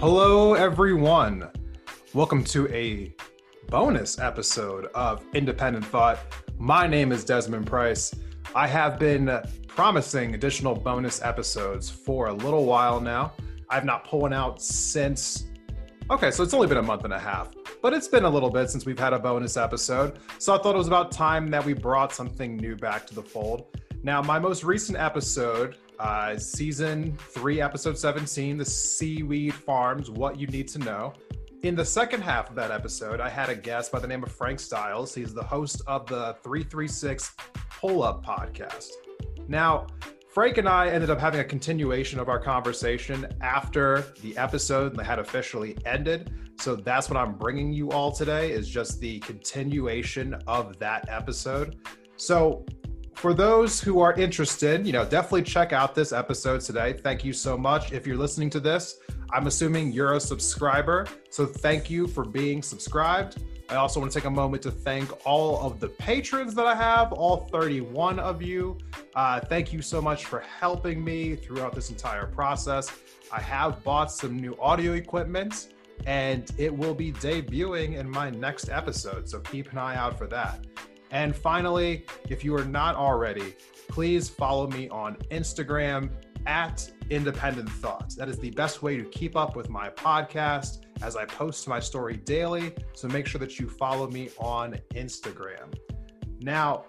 Hello, everyone. Welcome to a bonus episode of Independent Thought. My name is Desmond Price. I have been promising additional bonus episodes for a little while now. I've not pulling out since, okay, so it's only been a month and a half, but it's been a little bit since we've had a bonus episode. So I thought it was about time that we brought something new back to the fold. Now, my most recent episode uh, season three, episode 17, The Seaweed Farms What You Need to Know. In the second half of that episode, I had a guest by the name of Frank Stiles. He's the host of the 336 Pull Up podcast. Now, Frank and I ended up having a continuation of our conversation after the episode had officially ended. So that's what I'm bringing you all today is just the continuation of that episode. So for those who are interested, you know, definitely check out this episode today. Thank you so much. If you're listening to this, I'm assuming you're a subscriber. So thank you for being subscribed. I also want to take a moment to thank all of the patrons that I have, all 31 of you. Uh, thank you so much for helping me throughout this entire process. I have bought some new audio equipment and it will be debuting in my next episode. So keep an eye out for that. And finally, if you are not already, please follow me on Instagram at Independent Thoughts. That is the best way to keep up with my podcast as I post my story daily. So make sure that you follow me on Instagram. Now,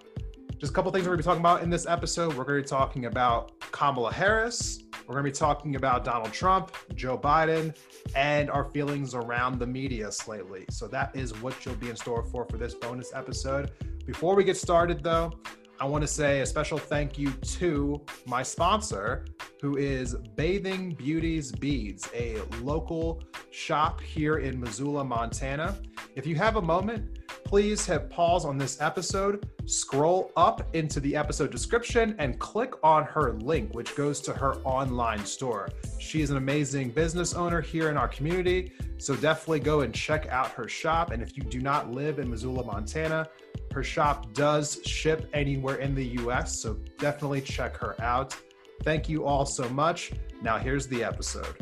just a couple things we're going to be talking about in this episode. We're going to be talking about Kamala Harris. We're going to be talking about Donald Trump, Joe Biden, and our feelings around the media slightly. So that is what you'll be in store for for this bonus episode. Before we get started, though, I want to say a special thank you to my sponsor, who is Bathing Beauties Beads, a local shop here in Missoula, Montana. If you have a moment, please hit pause on this episode, scroll up into the episode description, and click on her link, which goes to her online store. She is an amazing business owner here in our community, so definitely go and check out her shop. And if you do not live in Missoula, Montana, her shop does ship anywhere in the US, so definitely check her out. Thank you all so much. Now, here's the episode.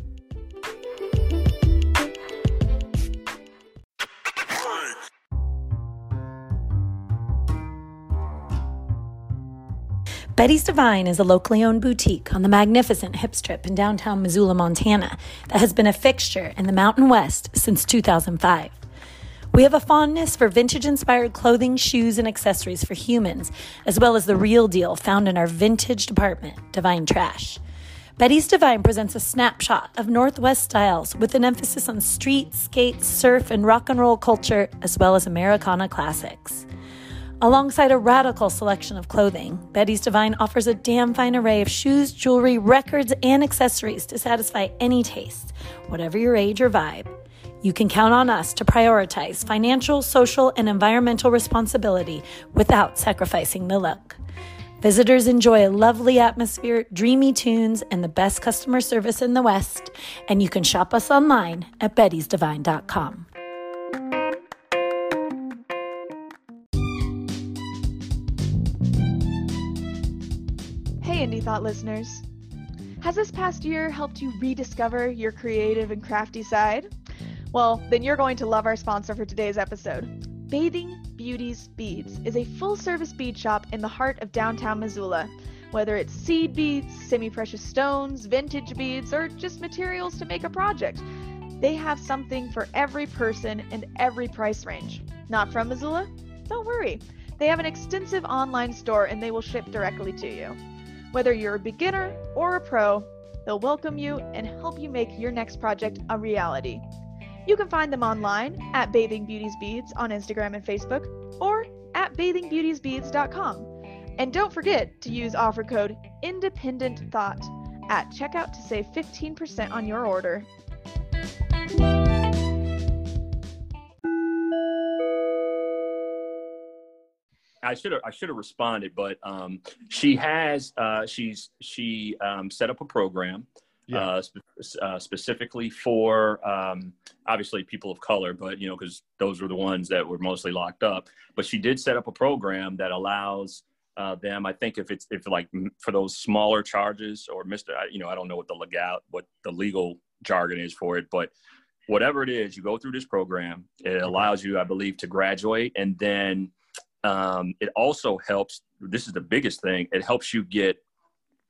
Betty's Divine is a locally owned boutique on the magnificent Hip Strip in downtown Missoula, Montana, that has been a fixture in the Mountain West since 2005. We have a fondness for vintage inspired clothing, shoes, and accessories for humans, as well as the real deal found in our vintage department, Divine Trash. Betty's Divine presents a snapshot of Northwest styles with an emphasis on street, skate, surf, and rock and roll culture, as well as Americana classics. Alongside a radical selection of clothing, Betty's Divine offers a damn fine array of shoes, jewelry, records, and accessories to satisfy any taste, whatever your age or vibe. You can count on us to prioritize financial, social, and environmental responsibility without sacrificing the look. Visitors enjoy a lovely atmosphere, dreamy tunes, and the best customer service in the West. And you can shop us online at bettysdivine.com. Hey, Indie Thought listeners. Has this past year helped you rediscover your creative and crafty side? Well, then you're going to love our sponsor for today's episode. Bathing Beauties Beads is a full service bead shop in the heart of downtown Missoula. Whether it's seed beads, semi precious stones, vintage beads, or just materials to make a project, they have something for every person and every price range. Not from Missoula? Don't worry. They have an extensive online store and they will ship directly to you. Whether you're a beginner or a pro, they'll welcome you and help you make your next project a reality. You can find them online at Bathing Beauties Beads on Instagram and Facebook or at bathingbeautiesbeads.com. And don't forget to use offer code Independent Thought at checkout to save 15% on your order. I should have I should have responded, but um, she has uh, she's she um, set up a program yeah. uh, spe- uh, specifically for um, obviously people of color, but you know because those were the ones that were mostly locked up. But she did set up a program that allows uh, them. I think if it's if like for those smaller charges or Mister, I, you know I don't know what the legal what the legal jargon is for it, but whatever it is, you go through this program. It allows you, I believe, to graduate, and then um, it also helps. This is the biggest thing. It helps you get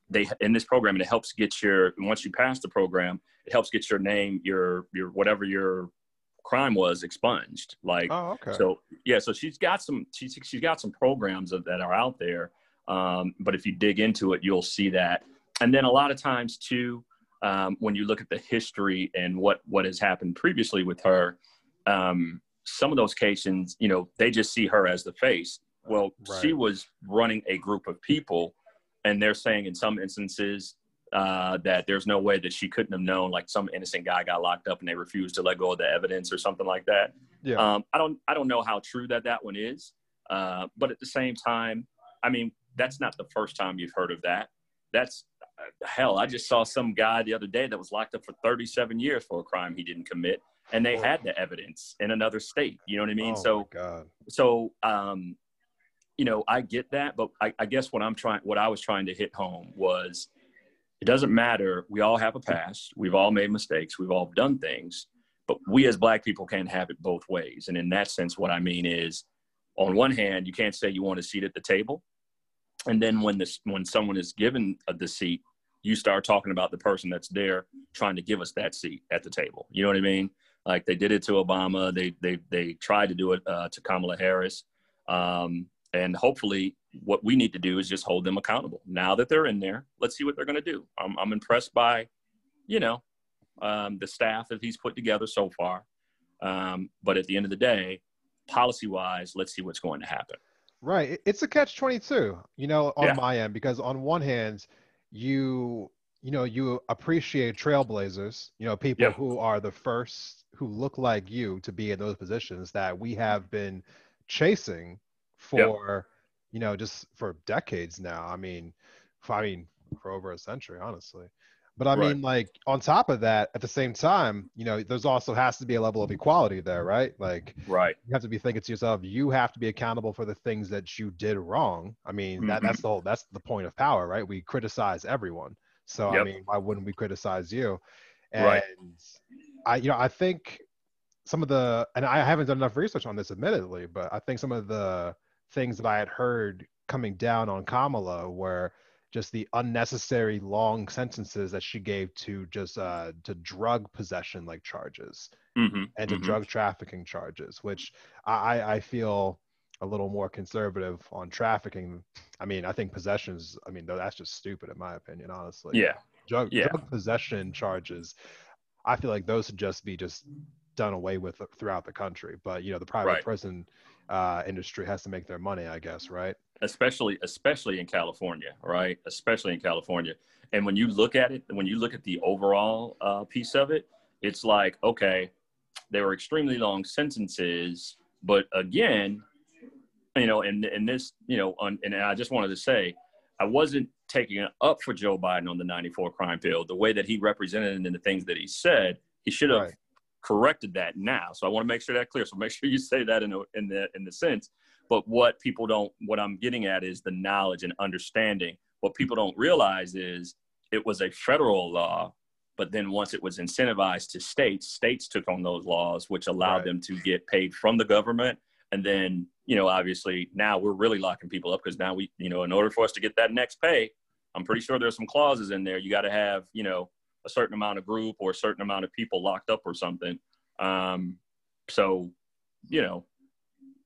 they in this program, and it helps get your once you pass the program, it helps get your name, your your whatever your crime was expunged. Like, oh, okay. so yeah, so she's got some she's she's got some programs of, that are out there. Um, but if you dig into it, you'll see that. And then a lot of times too, um, when you look at the history and what what has happened previously with her, um, some of those cases, you know, they just see her as the face. Well, right. she was running a group of people, and they're saying in some instances uh, that there's no way that she couldn't have known. Like some innocent guy got locked up and they refused to let go of the evidence or something like that. Yeah. Um, I don't I don't know how true that that one is, uh, but at the same time, I mean that's not the first time you've heard of that. That's hell, I just saw some guy the other day that was locked up for 37 years for a crime he didn't commit, and they oh. had the evidence in another state. You know what I mean? Oh so, God. so, um, you know, I get that, but I, I guess what I'm trying, what I was trying to hit home was, it doesn't matter. We all have a past. We've all made mistakes. We've all done things, but we as Black people can't have it both ways. And in that sense, what I mean is, on one hand, you can't say you want a seat at the table, and then when this when someone is given the seat you start talking about the person that's there trying to give us that seat at the table. You know what I mean? Like they did it to Obama. They they they tried to do it uh, to Kamala Harris. Um, and hopefully, what we need to do is just hold them accountable. Now that they're in there, let's see what they're going to do. I'm, I'm impressed by, you know, um, the staff that he's put together so far. Um, but at the end of the day, policy wise, let's see what's going to happen. Right. It's a catch 22, you know, on yeah. my end, because on one hand, you you know you appreciate trailblazers you know people yeah. who are the first who look like you to be in those positions that we have been chasing for yeah. you know just for decades now i mean for, i mean for over a century honestly but i right. mean like on top of that at the same time you know there's also has to be a level of equality there right like right you have to be thinking to yourself you have to be accountable for the things that you did wrong i mean mm-hmm. that that's the whole that's the point of power right we criticize everyone so yep. i mean why wouldn't we criticize you and right. i you know i think some of the and i haven't done enough research on this admittedly but i think some of the things that i had heard coming down on kamala were just the unnecessary long sentences that she gave to just uh, to drug possession like charges mm-hmm, and to mm-hmm. drug trafficking charges, which I, I feel a little more conservative on trafficking. I mean, I think possessions. I mean, that's just stupid in my opinion, honestly. Yeah. Drug, yeah. drug possession charges. I feel like those should just be just done away with throughout the country. But you know, the private right. prison uh, industry has to make their money, I guess, right? especially especially in California, right? Especially in California. And when you look at it, when you look at the overall uh, piece of it, it's like okay, they were extremely long sentences, but again, you know, and and this, you know, on, and I just wanted to say, I wasn't taking it up for Joe Biden on the 94 crime bill. The way that he represented it and the things that he said, he should have right. Corrected that now. So I want to make sure that clear. So make sure you say that in the in the in the sense but what people don't, what I'm getting at is the knowledge and understanding. What people don't realize is it was a federal law, but then once it was incentivized to states, states took on those laws, which allowed right. them to get paid from the government. And then, you know, obviously now we're really locking people up because now we, you know, in order for us to get that next pay, I'm pretty sure there's some clauses in there. You got to have, you know, a certain amount of group or a certain amount of people locked up or something. Um, so, you know,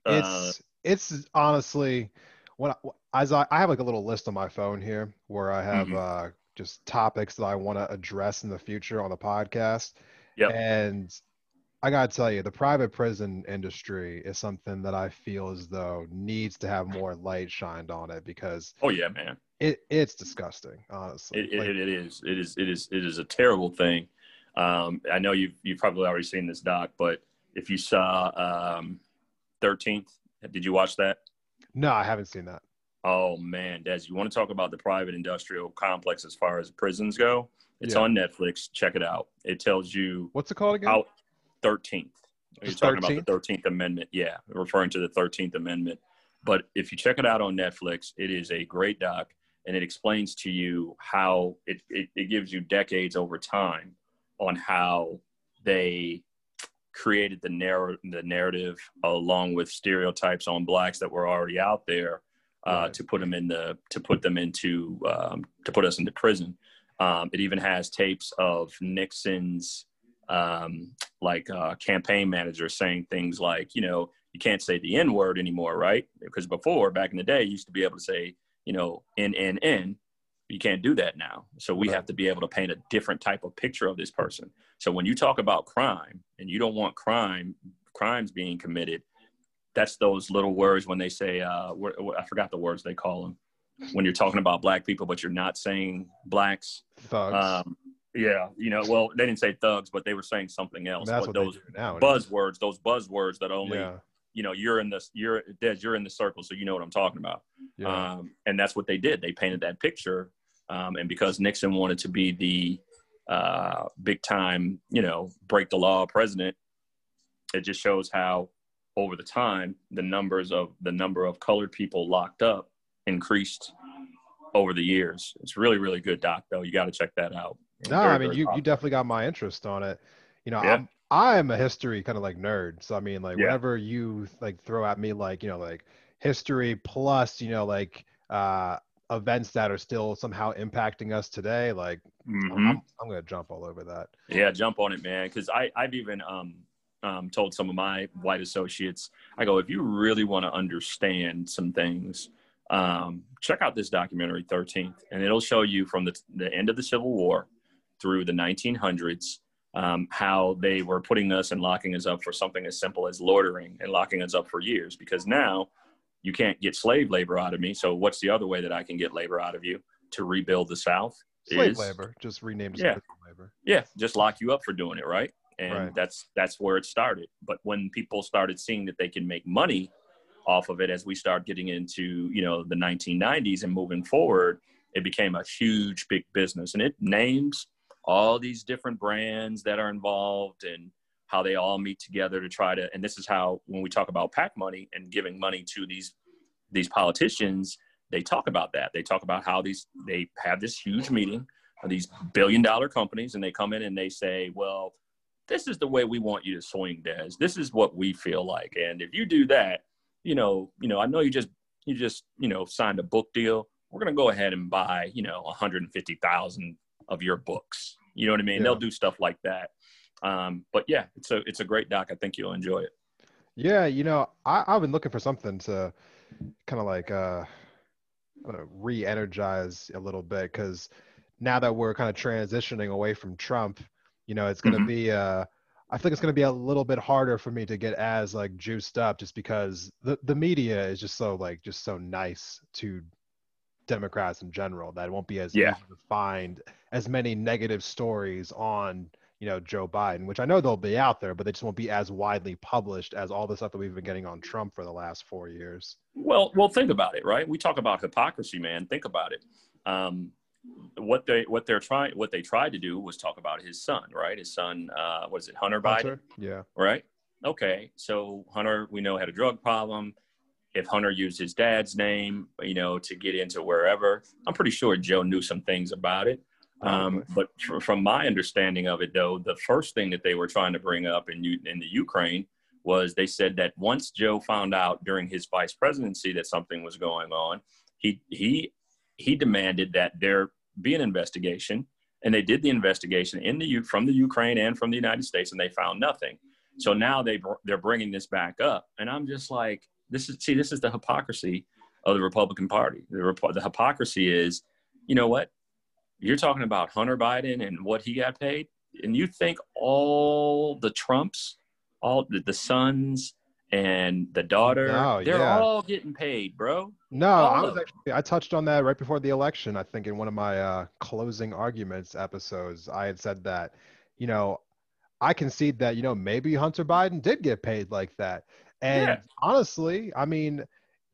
uh, it's it's honestly when I, as I, I have like a little list on my phone here where I have mm-hmm. uh, just topics that I want to address in the future on the podcast. Yeah. And I got to tell you, the private prison industry is something that I feel as though needs to have more light shined on it because. Oh yeah, man. It it's disgusting, honestly. It, like, it, it is. It is. It is. It is a terrible thing. Um, I know you've you've probably already seen this doc, but if you saw um, 13th did you watch that? No, I haven't seen that. Oh man, Des, you want to talk about the private industrial complex as far as prisons go? It's yeah. on Netflix. Check it out. It tells you what's it called again? Thirteenth. You're talking about the Thirteenth Amendment. Yeah, referring to the Thirteenth Amendment. But if you check it out on Netflix, it is a great doc, and it explains to you how it, it, it gives you decades over time on how they created the narr- the narrative along with stereotypes on blacks that were already out there uh, right. to put them in the to put them into um, to put us into prison. Um, it even has tapes of Nixon's um, like uh, campaign manager saying things like, you know, you can't say the N word anymore, right? Because before, back in the day, you used to be able to say, you know, in, in, in, You can't do that now. So we right. have to be able to paint a different type of picture of this person. So when you talk about crime and you don't want crime, crimes being committed, that's those little words when they say, uh, I forgot the words they call them when you're talking about black people, but you're not saying blacks. Thugs. Um, yeah, you know, well, they didn't say thugs, but they were saying something else. That's what those now, buzzwords, those buzzwords that only, yeah. You know, you're in this, you're Des, you're in the circle, so you know what I'm talking about. Yeah. Um, and that's what they did. They painted that picture, um, and because Nixon wanted to be the uh, big time, you know, break the law president, it just shows how over the time the numbers of the number of colored people locked up increased over the years. It's really, really good doc though. You got to check that out. No, very, I mean you, you definitely got my interest on it. You know, yeah. I'm I'm a history kind of like nerd. So I mean like yeah. whenever you like throw at me like, you know, like history plus, you know, like uh events that are still somehow impacting us today, like mm-hmm. I'm, I'm gonna jump all over that. Yeah, jump on it, man. Cause I, I've even um um, told some of my white associates, I go, if you really want to understand some things, um, check out this documentary 13th and it'll show you from the, the end of the civil war through the 1900s um, how they were putting us and locking us up for something as simple as loitering and locking us up for years. Because now you can't get slave labor out of me. So what's the other way that i can get labor out of you? To rebuild the south slave is, labor. Just renamed yeah, labor. Yeah just lock you up for doing it right? And right. that's that's where it started. But when people started seeing that they can make money off of it as we start getting into you know the 1990s and moving forward it became a huge big business. And it names all these different brands that are involved and how they all meet together to try to and this is how when we talk about pac money and giving money to these these politicians they talk about that. They talk about how these they have this huge meeting of these billion dollar companies and they come in and they say well this is the way we want you to swing des. This is what we feel like. And if you do that you know, you know, I know you just you just you know signed a book deal. We're gonna go ahead and buy you know 150,000 of your books. You know what I mean? Yeah. They'll do stuff like that. Um, but yeah, it's a it's a great doc. I think you'll enjoy it. Yeah, you know, I, I've been looking for something to kind of like uh, re-energize a little bit because now that we're kind of transitioning away from Trump, you know, it's going to mm-hmm. be uh, I think it's going to be a little bit harder for me to get as like juiced up just because the, the media is just so like just so nice to Democrats in general that it won't be as yeah. easy to find as many negative stories on you know Joe Biden, which I know they'll be out there, but they just won't be as widely published as all the stuff that we've been getting on Trump for the last four years. Well, well, think about it, right? We talk about hypocrisy, man. Think about it. Um, what they what they're trying what they tried to do was talk about his son, right? His son, uh, was it Hunter, Hunter Biden? Yeah. Right. Okay. So Hunter, we know had a drug problem. If Hunter used his dad's name, you know, to get into wherever, I'm pretty sure Joe knew some things about it. Um, but fr- from my understanding of it, though, the first thing that they were trying to bring up in U- in the Ukraine was they said that once Joe found out during his vice presidency that something was going on, he he he demanded that there be an investigation, and they did the investigation in the from the Ukraine and from the United States, and they found nothing. So now they they're bringing this back up, and I'm just like, this is see, this is the hypocrisy of the Republican Party. The, the hypocrisy is, you know what? You're talking about Hunter Biden and what he got paid, and you think all the Trumps, all the, the sons, and the daughter. They're yeah. all getting paid, bro. No, all I was actually I touched on that right before the election. I think in one of my uh, closing arguments episodes, I had said that, you know, I concede that you know maybe Hunter Biden did get paid like that, and yeah. honestly, I mean.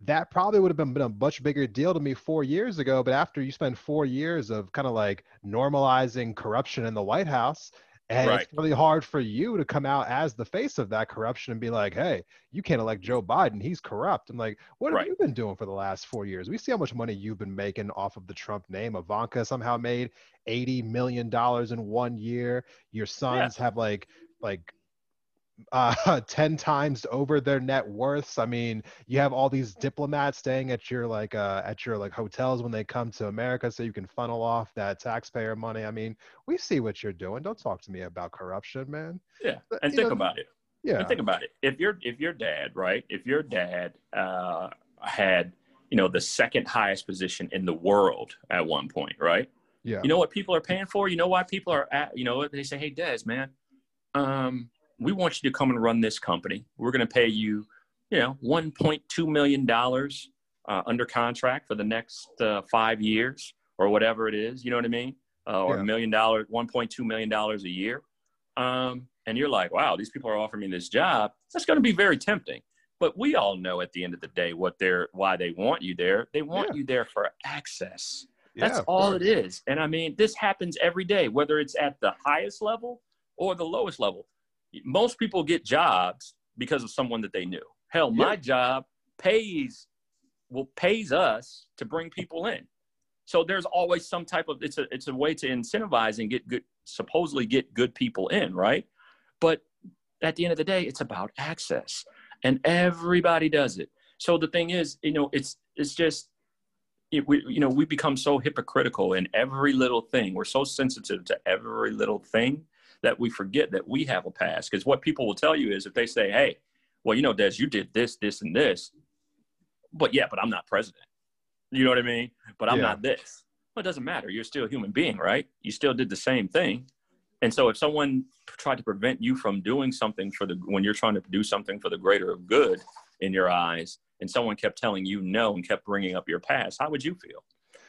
That probably would have been, been a much bigger deal to me four years ago. But after you spend four years of kind of like normalizing corruption in the White House, And right. it's really hard for you to come out as the face of that corruption and be like, hey, you can't elect Joe Biden. He's corrupt. I'm like, what have right. you been doing for the last four years? We see how much money you've been making off of the Trump name. Ivanka somehow made $80 million in one year. Your sons yeah. have like like uh, 10 times over their net worths. I mean, you have all these diplomats staying at your like uh, at your like hotels when they come to America so you can funnel off that taxpayer money. I mean, we see what you're doing. Don't talk to me about corruption, man. Yeah. And you think know, about it. Yeah. And think about it. If your if your dad, right? If your dad uh, had, you know, the second highest position in the world at one point, right? Yeah. You know what people are paying for? You know why people are at, you know, they say, "Hey, Des, man, um, we want you to come and run this company. We're going to pay you, you know, $1.2 million uh, under contract for the next uh, five years or whatever it is. You know what I mean? Uh, or a yeah. million dollars, $1.2 million a year. Um, and you're like, wow, these people are offering me this job. That's going to be very tempting. But we all know at the end of the day what they're, why they want you there. They want yeah. you there for access. That's yeah, all course. it is. And I mean, this happens every day, whether it's at the highest level or the lowest level most people get jobs because of someone that they knew. Hell, my job pays well pays us to bring people in. So there's always some type of it's a it's a way to incentivize and get good supposedly get good people in, right? But at the end of the day, it's about access, and everybody does it. So the thing is, you know, it's it's just it, we you know we become so hypocritical in every little thing. We're so sensitive to every little thing that we forget that we have a past. Because what people will tell you is if they say, hey, well, you know, Des, you did this, this, and this, but yeah, but I'm not president. You know what I mean? But I'm yeah. not this. Well, it doesn't matter. You're still a human being, right? You still did the same thing. And so if someone tried to prevent you from doing something for the when you're trying to do something for the greater of good in your eyes, and someone kept telling you no and kept bringing up your past, how would you feel?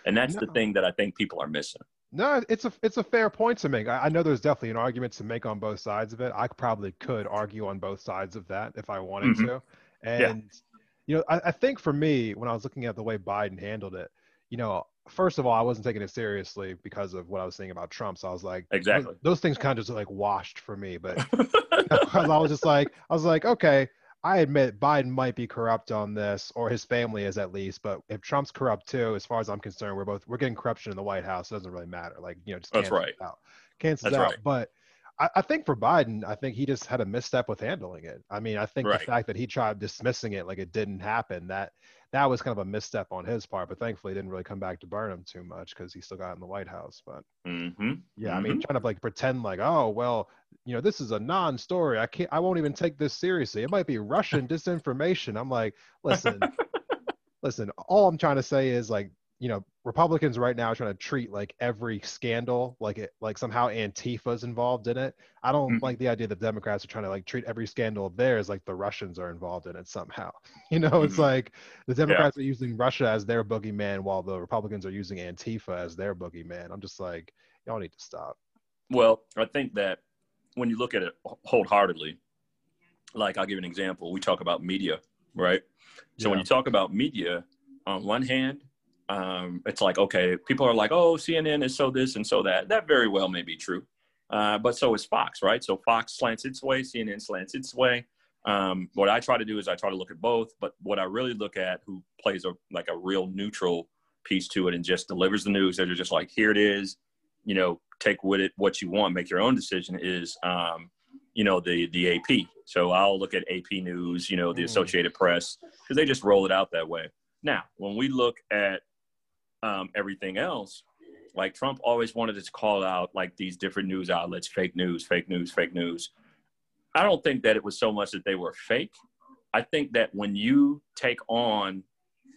And that's no. the thing that I think people are missing. No, it's a it's a fair point to make. I, I, know there's definitely an argument to make on both sides of it. I probably could argue on both sides of that if I wanted mm-hmm. to. And yeah. you know, I, I think for me, when I was looking at the way Biden handled it, you know, first of all, I wasn't taking it seriously because of what I was saying about Trump. So I was like, exactly, those, those things kind of just like washed for me. But you know, I was just like, I was like, okay, I admit Biden might be corrupt on this, or his family is at least. But if Trump's corrupt too, as far as I'm concerned, we're both we're getting corruption in the White House. It doesn't really matter. Like you know, just that's right. Out. Cancels out. Right. But I, I, think for Biden, I think he just had a misstep with handling it. I mean, I think right. the fact that he tried dismissing it like it didn't happen that that was kind of a misstep on his part. But thankfully, he didn't really come back to burn him too much because he still got in the White House. But mm-hmm. yeah, mm-hmm. I mean, mm-hmm. trying to like pretend like, oh well, you know, this is a non-story. I can't. I won't even take this seriously. It might be Russian disinformation. I'm like, listen, listen. All I'm trying to say is like you know republicans right now are trying to treat like every scandal like it like somehow antifa's involved in it i don't mm-hmm. like the idea that democrats are trying to like treat every scandal of theirs like the russians are involved in it somehow you know mm-hmm. it's like the democrats yeah. are using russia as their boogeyman while the republicans are using antifa as their boogeyman i'm just like y'all need to stop well i think that when you look at it wholeheartedly like i'll give an example we talk about media right so yeah. when you talk about media on one hand um, it's like okay people are like oh cnn is so this and so that. That very well may be true. Uh, but so is fox right? So fox slants its way cnn slants its way. Um, what i try to do is i try to look at both but what i really look at who plays a like a real neutral piece to it and just delivers the news they're just like here it is you know take with it what you want make your own decision is um, you know the the ap so i'll look at ap news you know the mm. associated press because they just roll it out that way. Now when we look at um, everything else, like Trump always wanted to call out like these different news outlets, fake news, fake news, fake news. I don't think that it was so much that they were fake. I think that when you take on,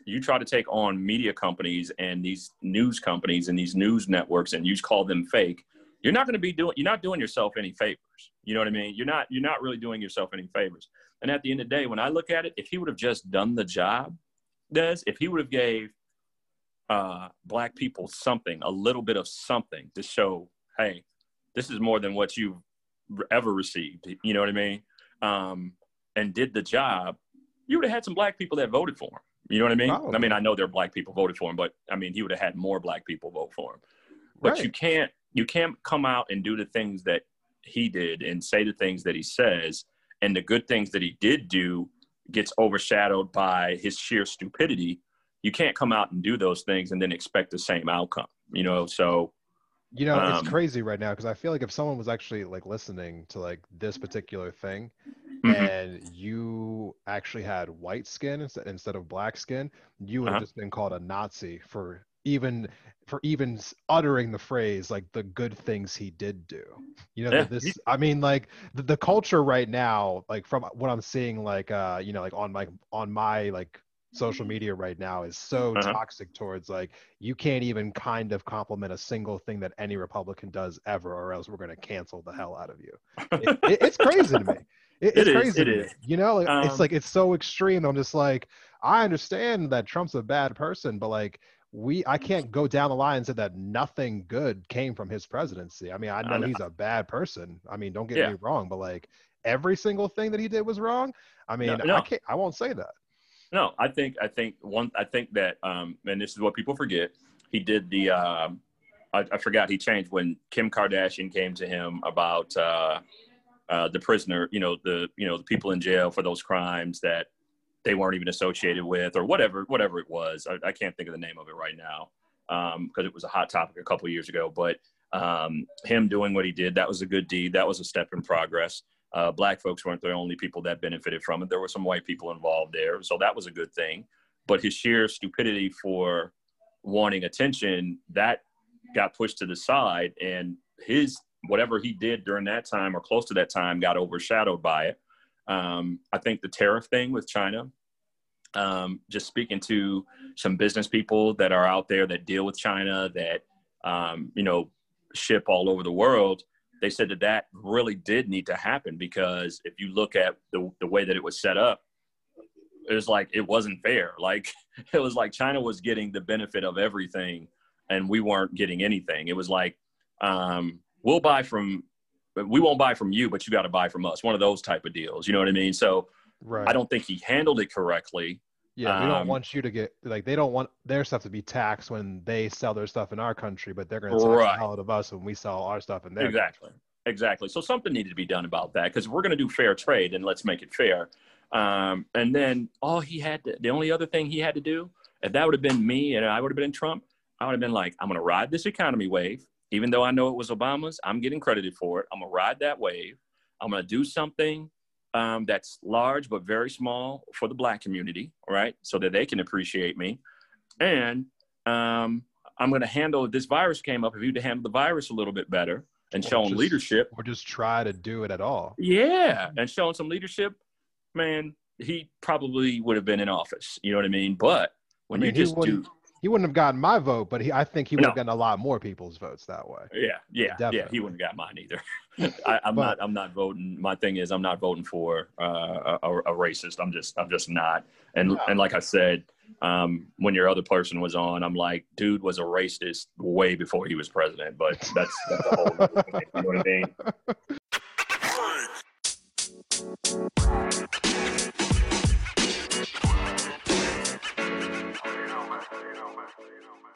you try to take on media companies and these news companies and these news networks and you call them fake, you're not going to be doing, you're not doing yourself any favors. You know what I mean? You're not, you're not really doing yourself any favors. And at the end of the day, when I look at it, if he would have just done the job, does if he would have gave uh, black people something, a little bit of something to show, hey, this is more than what you've ever received. You know what I mean? Um, and did the job, you would have had some black people that voted for him. You know what I mean? I mean, I know there are black people voted for him, but I mean, he would have had more black people vote for him. But right. you can't, you can't come out and do the things that he did and say the things that he says, and the good things that he did do gets overshadowed by his sheer stupidity, you can't come out and do those things and then expect the same outcome. You know, so you know, um, it's crazy right now because I feel like if someone was actually like listening to like this particular thing mm-hmm. and you actually had white skin instead of black skin, you would have uh-huh. just been called a Nazi for even for even uttering the phrase like the good things he did do you know yeah. this i mean like the, the culture right now like from what i'm seeing like uh you know like on my on my like social media right now is so uh-huh. toxic towards like you can't even kind of compliment a single thing that any republican does ever or else we're going to cancel the hell out of you it, it, it's crazy to me it, it's crazy it is. you know like, um, it's like it's so extreme i'm just like i understand that trump's a bad person but like we I can't go down the line and say that nothing good came from his presidency. I mean, I know, I know. he's a bad person. I mean, don't get yeah. me wrong, but like every single thing that he did was wrong. I mean, no, no. I can't I won't say that. No, I think I think one I think that um and this is what people forget. He did the um I, I forgot he changed when Kim Kardashian came to him about uh uh, the prisoner, you know, the you know the people in jail for those crimes that they weren't even associated with or whatever whatever it was i, I can't think of the name of it right now because um, it was a hot topic a couple years ago but um, him doing what he did that was a good deed that was a step in progress uh, black folks weren't the only people that benefited from it. There were some white people involved there so that was a good thing. But his sheer stupidity for wanting attention that got pushed to the side and his whatever he did during that time or close to that time got overshadowed by it. Um, I think the tariff thing with China, um, just speaking to some business people that are out there that deal with China, that um, you know ship all over the world, they said that that really did need to happen because if you look at the the way that it was set up, it was like it wasn't fair. Like it was like China was getting the benefit of everything, and we weren't getting anything. It was like um, we'll buy from we won't buy from you, but you got to buy from us. One of those type of deals. You know what I mean? So right. I don't think he handled it correctly. Yeah, we don't um, want you to get like they don't want their stuff to be taxed when they sell their stuff in our country, but they're going to sell right. out of us when we sell our stuff in their exactly, country. exactly. So something needed to be done about that because we're going to do fair trade and let's make it fair. Um, and then all he had to, the only other thing he had to do, if that would have been me and I would have been Trump, I would have been like, I'm going to ride this economy wave even though I know it was Obama's, I'm getting credited for it. I'm gonna ride that wave. I'm gonna do something um, that's large but very small for the Black community, right? So that they can appreciate me. And um, I'm gonna handle this virus came up. If you'd handle the virus a little bit better and or showing just, leadership, or just try to do it at all. Yeah, and showing some leadership, man, he probably would have been in office. You know what I mean? But when I mean, you just do he wouldn't have gotten my vote, but he, I think he would no. have gotten a lot more people's votes that way. Yeah, yeah, Definitely. yeah. He wouldn't have got mine either. I, am not. I'm not voting. My thing is, I'm not voting for uh, a, a, racist. I'm just. I'm just not. And and like I said, um, when your other person was on, I'm like, dude was a racist way before he was president. But that's that's a whole. thing, you know what I mean? Piromba. Piromba.